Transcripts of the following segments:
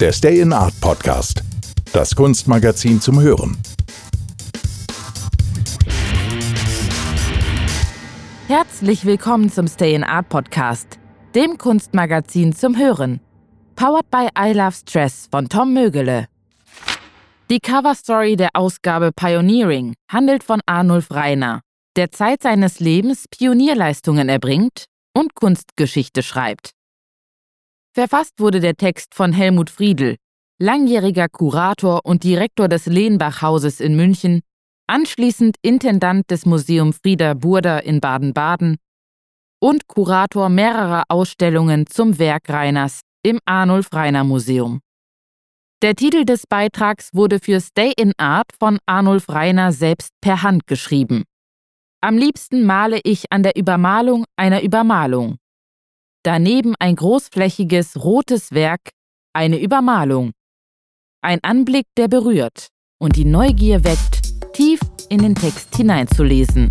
der Stay in Art Podcast. Das Kunstmagazin zum Hören. Herzlich willkommen zum Stay in Art Podcast, dem Kunstmagazin zum Hören. Powered by I Love Stress von Tom Mögele. Die Coverstory der Ausgabe Pioneering handelt von Arnulf Reiner, der Zeit seines Lebens Pionierleistungen erbringt und Kunstgeschichte schreibt. Verfasst wurde der Text von Helmut Friedl, langjähriger Kurator und Direktor des Lehnbach-Hauses in München, anschließend Intendant des Museum Frieder Burda in Baden-Baden und Kurator mehrerer Ausstellungen zum Werk Reiners im Arnulf Reiner Museum. Der Titel des Beitrags wurde für Stay in Art von Arnulf Reiner selbst per Hand geschrieben. Am liebsten male ich an der Übermalung einer Übermalung daneben ein großflächiges rotes Werk, eine Übermalung. Ein Anblick, der berührt und die Neugier weckt, tief in den Text hineinzulesen.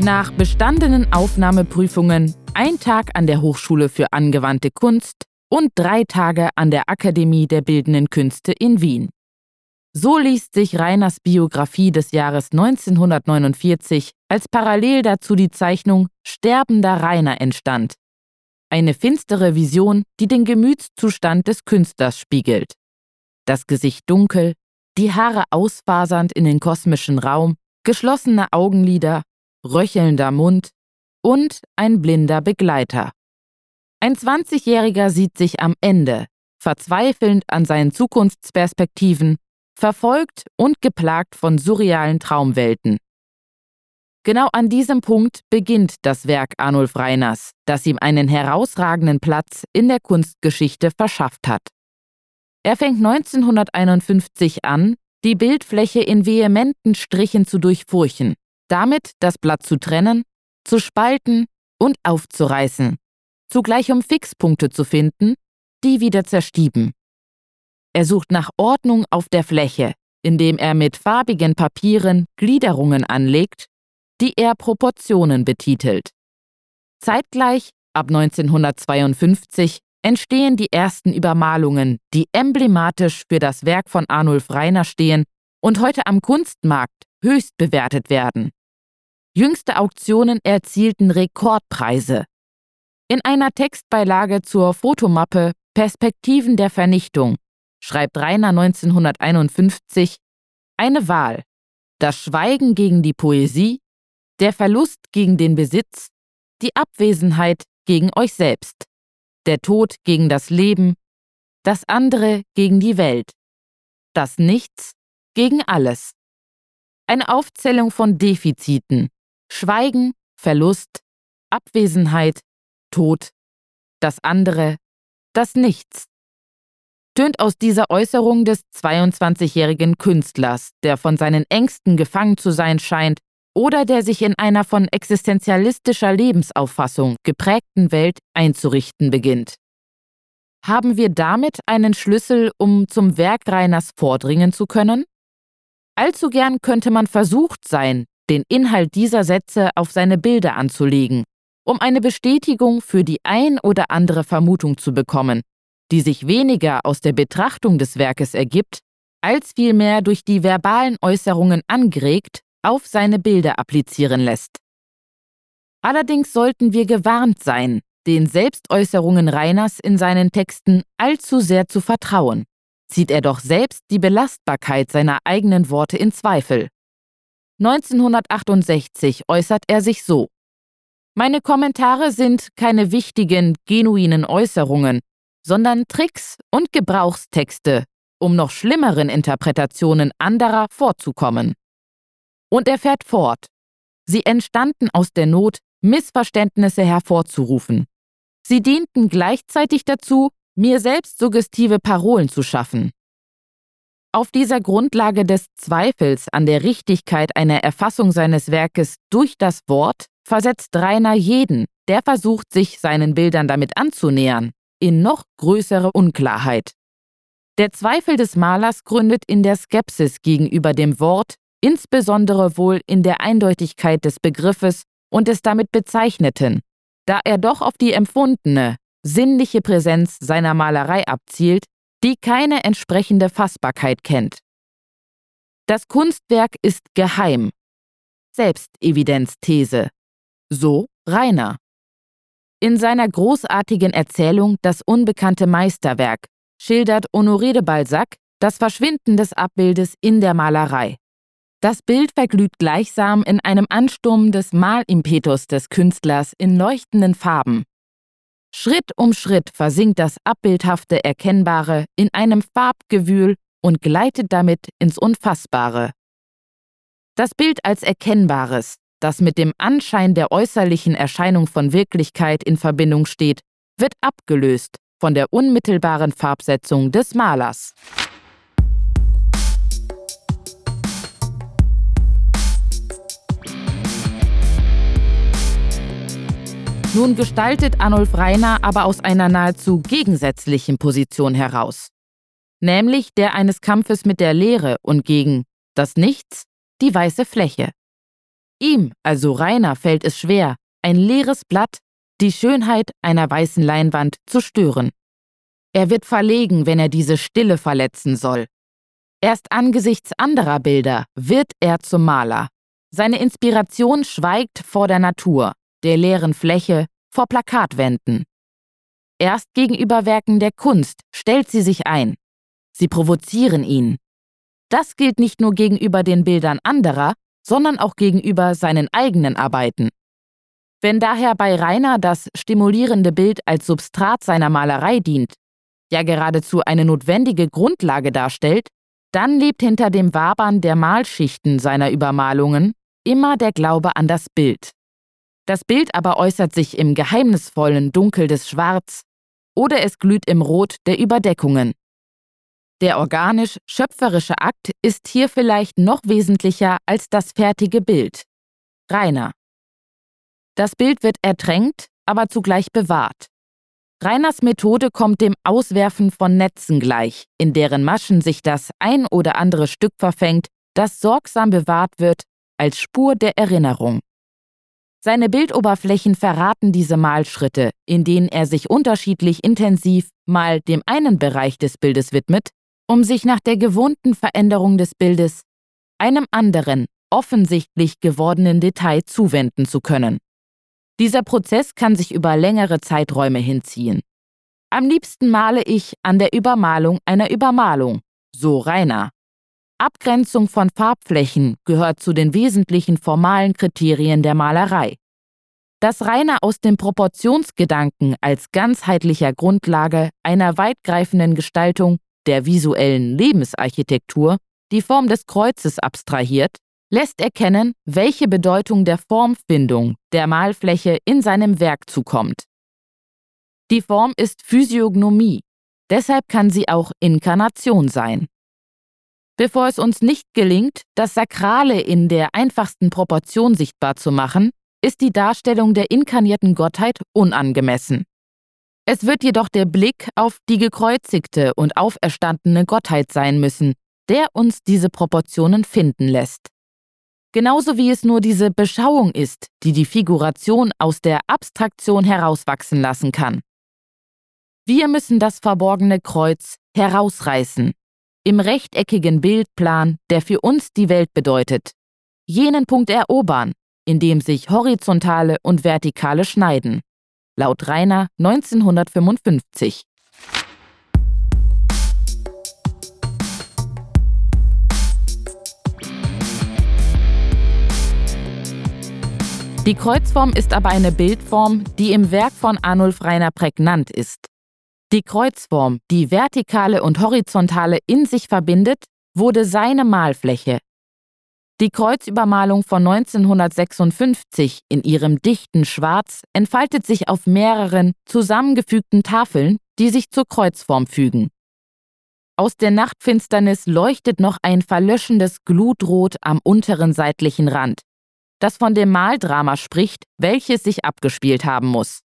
Nach bestandenen Aufnahmeprüfungen, ein Tag an der Hochschule für angewandte Kunst und drei Tage an der Akademie der Bildenden Künste in Wien. So liest sich Reiners Biografie des Jahres 1949, als parallel dazu die Zeichnung Sterbender Rainer entstand. Eine finstere Vision, die den Gemütszustand des Künstlers spiegelt. Das Gesicht dunkel, die Haare ausfasernd in den kosmischen Raum, geschlossene Augenlider, röchelnder Mund und ein blinder Begleiter. Ein 20-Jähriger sieht sich am Ende, verzweifelnd an seinen Zukunftsperspektiven verfolgt und geplagt von surrealen Traumwelten. Genau an diesem Punkt beginnt das Werk Arnulf Reiners, das ihm einen herausragenden Platz in der Kunstgeschichte verschafft hat. Er fängt 1951 an, die Bildfläche in vehementen Strichen zu durchfurchen, damit das Blatt zu trennen, zu spalten und aufzureißen, zugleich um Fixpunkte zu finden, die wieder zerstieben. Er sucht nach Ordnung auf der Fläche, indem er mit farbigen Papieren Gliederungen anlegt, die er Proportionen betitelt. Zeitgleich, ab 1952, entstehen die ersten Übermalungen, die emblematisch für das Werk von Arnulf Reiner stehen und heute am Kunstmarkt höchst bewertet werden. Jüngste Auktionen erzielten Rekordpreise. In einer Textbeilage zur Fotomappe Perspektiven der Vernichtung schreibt Rainer 1951, eine Wahl, das Schweigen gegen die Poesie, der Verlust gegen den Besitz, die Abwesenheit gegen euch selbst, der Tod gegen das Leben, das andere gegen die Welt, das Nichts gegen alles. Eine Aufzählung von Defiziten, Schweigen, Verlust, Abwesenheit, Tod, das andere, das Nichts tönt aus dieser Äußerung des 22-jährigen Künstlers, der von seinen Ängsten gefangen zu sein scheint oder der sich in einer von existenzialistischer Lebensauffassung geprägten Welt einzurichten beginnt. Haben wir damit einen Schlüssel, um zum Werk Reiners vordringen zu können? Allzu gern könnte man versucht sein, den Inhalt dieser Sätze auf seine Bilder anzulegen, um eine Bestätigung für die ein oder andere Vermutung zu bekommen, die sich weniger aus der Betrachtung des Werkes ergibt, als vielmehr durch die verbalen Äußerungen angeregt auf seine Bilder applizieren lässt. Allerdings sollten wir gewarnt sein, den Selbstäußerungen Reiners in seinen Texten allzu sehr zu vertrauen, zieht er doch selbst die Belastbarkeit seiner eigenen Worte in Zweifel. 1968 äußert er sich so Meine Kommentare sind keine wichtigen, genuinen Äußerungen, sondern Tricks und Gebrauchstexte, um noch schlimmeren Interpretationen anderer vorzukommen. Und er fährt fort. Sie entstanden aus der Not, Missverständnisse hervorzurufen. Sie dienten gleichzeitig dazu, mir selbst suggestive Parolen zu schaffen. Auf dieser Grundlage des Zweifels an der Richtigkeit einer Erfassung seines Werkes durch das Wort versetzt Rainer jeden, der versucht, sich seinen Bildern damit anzunähern, in noch größere Unklarheit. Der Zweifel des Malers gründet in der Skepsis gegenüber dem Wort, insbesondere wohl in der Eindeutigkeit des Begriffes und des damit Bezeichneten, da er doch auf die empfundene, sinnliche Präsenz seiner Malerei abzielt, die keine entsprechende Fassbarkeit kennt. Das Kunstwerk ist geheim. Selbstevidenzthese. So Rainer. In seiner großartigen Erzählung Das unbekannte Meisterwerk schildert Honoré de Balzac das Verschwinden des Abbildes in der Malerei. Das Bild verglüht gleichsam in einem Ansturm des Malimpetus des Künstlers in leuchtenden Farben. Schritt um Schritt versinkt das abbildhafte Erkennbare in einem Farbgewühl und gleitet damit ins Unfassbare. Das Bild als Erkennbares, das mit dem Anschein der äußerlichen Erscheinung von Wirklichkeit in Verbindung steht, wird abgelöst von der unmittelbaren Farbsetzung des Malers. Nun gestaltet Arnulf Reiner aber aus einer nahezu gegensätzlichen Position heraus, nämlich der eines Kampfes mit der Leere und gegen das Nichts, die weiße Fläche. Ihm, also Rainer, fällt es schwer, ein leeres Blatt, die Schönheit einer weißen Leinwand zu stören. Er wird verlegen, wenn er diese Stille verletzen soll. Erst angesichts anderer Bilder wird er zum Maler. Seine Inspiration schweigt vor der Natur, der leeren Fläche, vor Plakatwänden. Erst gegenüber Werken der Kunst stellt sie sich ein. Sie provozieren ihn. Das gilt nicht nur gegenüber den Bildern anderer, sondern auch gegenüber seinen eigenen Arbeiten. Wenn daher bei Rainer das stimulierende Bild als Substrat seiner Malerei dient, ja geradezu eine notwendige Grundlage darstellt, dann lebt hinter dem Wabern der Malschichten seiner Übermalungen immer der Glaube an das Bild. Das Bild aber äußert sich im geheimnisvollen Dunkel des Schwarz oder es glüht im Rot der Überdeckungen. Der organisch-schöpferische Akt ist hier vielleicht noch wesentlicher als das fertige Bild. Rainer. Das Bild wird ertränkt, aber zugleich bewahrt. Reiners Methode kommt dem Auswerfen von Netzen gleich, in deren Maschen sich das ein oder andere Stück verfängt, das sorgsam bewahrt wird als Spur der Erinnerung. Seine Bildoberflächen verraten diese Malschritte, in denen er sich unterschiedlich intensiv mal dem einen Bereich des Bildes widmet, um sich nach der gewohnten Veränderung des Bildes einem anderen, offensichtlich gewordenen Detail zuwenden zu können. Dieser Prozess kann sich über längere Zeiträume hinziehen. Am liebsten male ich an der Übermalung einer Übermalung, so Rainer. Abgrenzung von Farbflächen gehört zu den wesentlichen formalen Kriterien der Malerei. Dass Rainer aus dem Proportionsgedanken als ganzheitlicher Grundlage einer weitgreifenden Gestaltung der visuellen Lebensarchitektur die Form des Kreuzes abstrahiert, lässt erkennen, welche Bedeutung der Formfindung der Malfläche in seinem Werk zukommt. Die Form ist Physiognomie, deshalb kann sie auch Inkarnation sein. Bevor es uns nicht gelingt, das Sakrale in der einfachsten Proportion sichtbar zu machen, ist die Darstellung der inkarnierten Gottheit unangemessen. Es wird jedoch der Blick auf die gekreuzigte und auferstandene Gottheit sein müssen, der uns diese Proportionen finden lässt. Genauso wie es nur diese Beschauung ist, die die Figuration aus der Abstraktion herauswachsen lassen kann. Wir müssen das verborgene Kreuz herausreißen, im rechteckigen Bildplan, der für uns die Welt bedeutet, jenen Punkt erobern, in dem sich horizontale und vertikale schneiden. Laut Rainer 1955. Die Kreuzform ist aber eine Bildform, die im Werk von Arnulf Reiner prägnant ist. Die Kreuzform, die vertikale und horizontale in sich verbindet, wurde seine Malfläche. Die Kreuzübermalung von 1956 in ihrem dichten Schwarz entfaltet sich auf mehreren zusammengefügten Tafeln, die sich zur Kreuzform fügen. Aus der Nachtfinsternis leuchtet noch ein verlöschendes Glutrot am unteren seitlichen Rand, das von dem Maldrama spricht, welches sich abgespielt haben muss.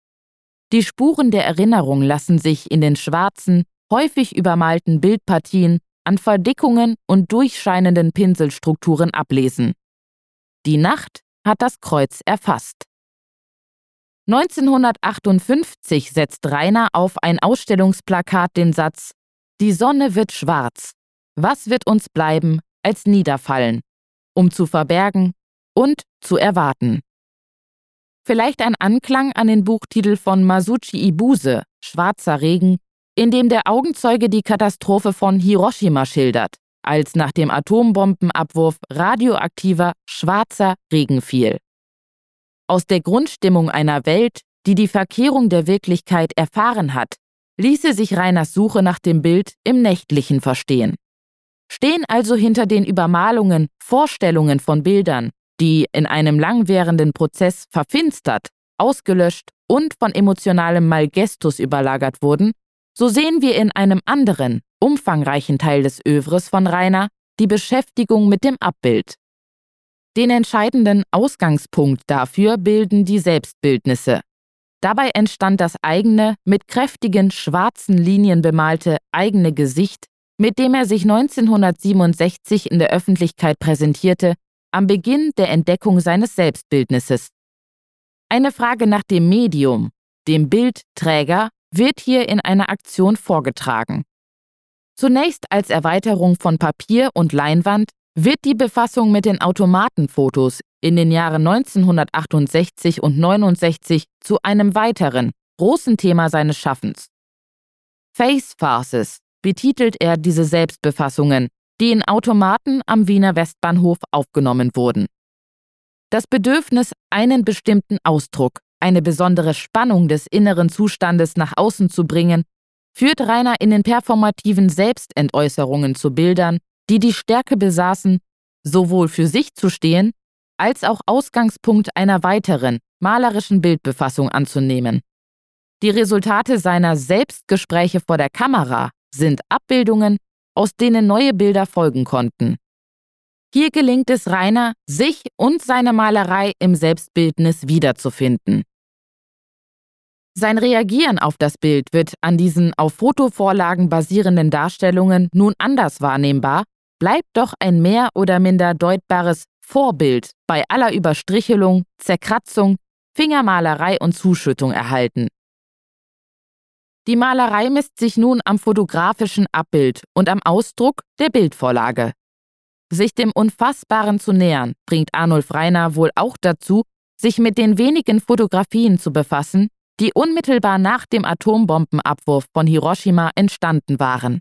Die Spuren der Erinnerung lassen sich in den schwarzen, häufig übermalten Bildpartien an Verdickungen und durchscheinenden Pinselstrukturen ablesen. Die Nacht hat das Kreuz erfasst. 1958 setzt Rainer auf ein Ausstellungsplakat den Satz Die Sonne wird schwarz. Was wird uns bleiben als Niederfallen, um zu verbergen und zu erwarten? Vielleicht ein Anklang an den Buchtitel von Masuchi Ibuse, Schwarzer Regen, in dem der Augenzeuge die Katastrophe von Hiroshima schildert, als nach dem Atombombenabwurf radioaktiver schwarzer Regen fiel. Aus der Grundstimmung einer Welt, die die Verkehrung der Wirklichkeit erfahren hat, ließe sich Reiners Suche nach dem Bild im Nächtlichen verstehen. Stehen also hinter den Übermalungen Vorstellungen von Bildern, die in einem langwährenden Prozess verfinstert, ausgelöscht und von emotionalem Malgestus überlagert wurden, so sehen wir in einem anderen, umfangreichen Teil des Övres von Rainer die Beschäftigung mit dem Abbild. Den entscheidenden Ausgangspunkt dafür bilden die Selbstbildnisse. Dabei entstand das eigene, mit kräftigen schwarzen Linien bemalte eigene Gesicht, mit dem er sich 1967 in der Öffentlichkeit präsentierte, am Beginn der Entdeckung seines Selbstbildnisses. Eine Frage nach dem Medium, dem Bildträger, wird hier in einer Aktion vorgetragen. Zunächst als Erweiterung von Papier und Leinwand wird die Befassung mit den Automatenfotos in den Jahren 1968 und 69 zu einem weiteren, großen Thema seines Schaffens. Face Farces betitelt er diese Selbstbefassungen, die in Automaten am Wiener Westbahnhof aufgenommen wurden. Das Bedürfnis, einen bestimmten Ausdruck, eine besondere Spannung des inneren Zustandes nach außen zu bringen, führt Rainer in den performativen Selbstentäußerungen zu Bildern, die die Stärke besaßen, sowohl für sich zu stehen, als auch Ausgangspunkt einer weiteren, malerischen Bildbefassung anzunehmen. Die Resultate seiner Selbstgespräche vor der Kamera sind Abbildungen, aus denen neue Bilder folgen konnten. Hier gelingt es Rainer, sich und seine Malerei im Selbstbildnis wiederzufinden. Sein Reagieren auf das Bild wird an diesen auf Fotovorlagen basierenden Darstellungen nun anders wahrnehmbar, bleibt doch ein mehr oder minder deutbares Vorbild bei aller Überstrichelung, Zerkratzung, Fingermalerei und Zuschüttung erhalten. Die Malerei misst sich nun am fotografischen Abbild und am Ausdruck der Bildvorlage. Sich dem Unfassbaren zu nähern, bringt Arnulf Reiner wohl auch dazu, sich mit den wenigen Fotografien zu befassen, die unmittelbar nach dem Atombombenabwurf von Hiroshima entstanden waren.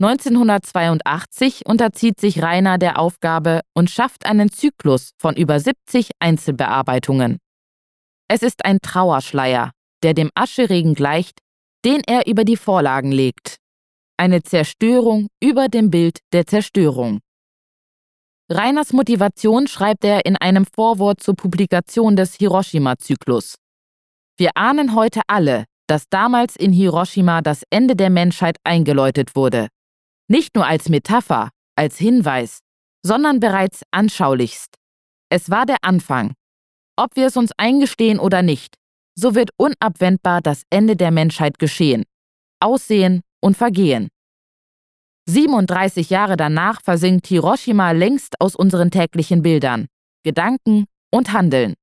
1982 unterzieht sich Rainer der Aufgabe und schafft einen Zyklus von über 70 Einzelbearbeitungen. Es ist ein Trauerschleier, der dem Ascheregen gleicht, den er über die Vorlagen legt. Eine Zerstörung über dem Bild der Zerstörung. Rainers Motivation schreibt er in einem Vorwort zur Publikation des Hiroshima-Zyklus. Wir ahnen heute alle, dass damals in Hiroshima das Ende der Menschheit eingeläutet wurde. Nicht nur als Metapher, als Hinweis, sondern bereits anschaulichst. Es war der Anfang. Ob wir es uns eingestehen oder nicht, so wird unabwendbar das Ende der Menschheit geschehen, aussehen und vergehen. 37 Jahre danach versinkt Hiroshima längst aus unseren täglichen Bildern, Gedanken und Handeln.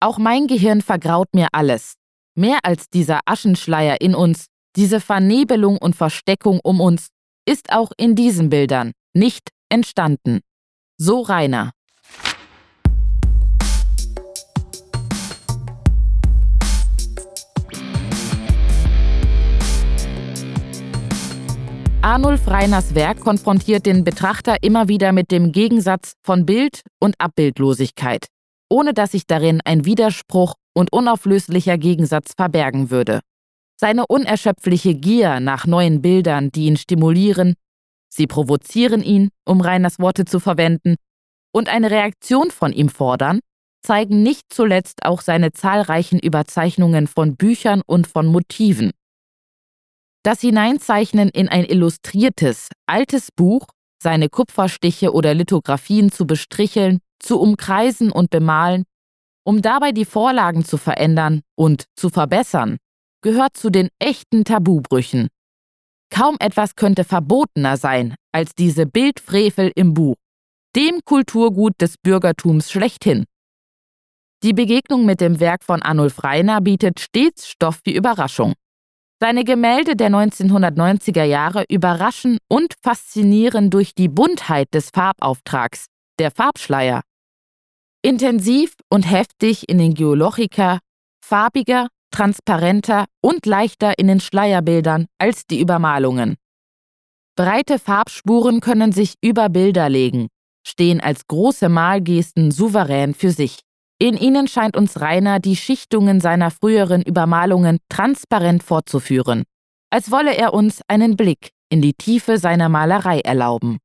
Auch mein Gehirn vergraut mir alles. Mehr als dieser Aschenschleier in uns, diese Vernebelung und Versteckung um uns, ist auch in diesen Bildern nicht entstanden. So Rainer. Arnulf Reiners Werk konfrontiert den Betrachter immer wieder mit dem Gegensatz von Bild und Abbildlosigkeit ohne dass sich darin ein Widerspruch und unauflöslicher Gegensatz verbergen würde. Seine unerschöpfliche Gier nach neuen Bildern, die ihn stimulieren, sie provozieren ihn, um Reiners Worte zu verwenden, und eine Reaktion von ihm fordern, zeigen nicht zuletzt auch seine zahlreichen Überzeichnungen von Büchern und von Motiven. Das Hineinzeichnen in ein illustriertes, altes Buch, seine Kupferstiche oder Lithografien zu bestricheln zu umkreisen und bemalen, um dabei die Vorlagen zu verändern und zu verbessern, gehört zu den echten Tabubrüchen. Kaum etwas könnte verbotener sein als diese Bildfrevel im Buch, dem Kulturgut des Bürgertums schlechthin. Die Begegnung mit dem Werk von Arnulf Reiner bietet stets Stoff für Überraschung. Seine Gemälde der 1990er Jahre überraschen und faszinieren durch die Buntheit des Farbauftrags, der Farbschleier. Intensiv und heftig in den Geolochica, farbiger, transparenter und leichter in den Schleierbildern als die Übermalungen. Breite Farbspuren können sich über Bilder legen, stehen als große Malgesten souverän für sich. In ihnen scheint uns Rainer die Schichtungen seiner früheren Übermalungen transparent fortzuführen, als wolle er uns einen Blick in die Tiefe seiner Malerei erlauben.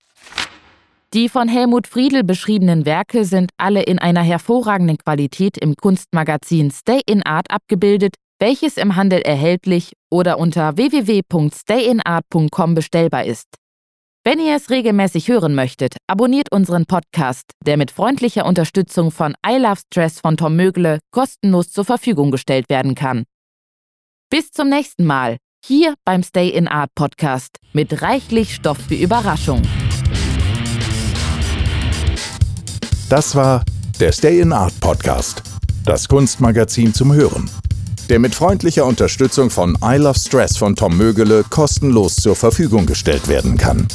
Die von Helmut Friedel beschriebenen Werke sind alle in einer hervorragenden Qualität im Kunstmagazin Stay in Art abgebildet, welches im Handel erhältlich oder unter www.stayinart.com bestellbar ist. Wenn ihr es regelmäßig hören möchtet, abonniert unseren Podcast, der mit freundlicher Unterstützung von I Love Stress von Tom Mögle kostenlos zur Verfügung gestellt werden kann. Bis zum nächsten Mal, hier beim Stay in Art Podcast mit reichlich Stoff für Überraschung. Das war der Stay in Art Podcast, das Kunstmagazin zum Hören, der mit freundlicher Unterstützung von I Love Stress von Tom Mögele kostenlos zur Verfügung gestellt werden kann.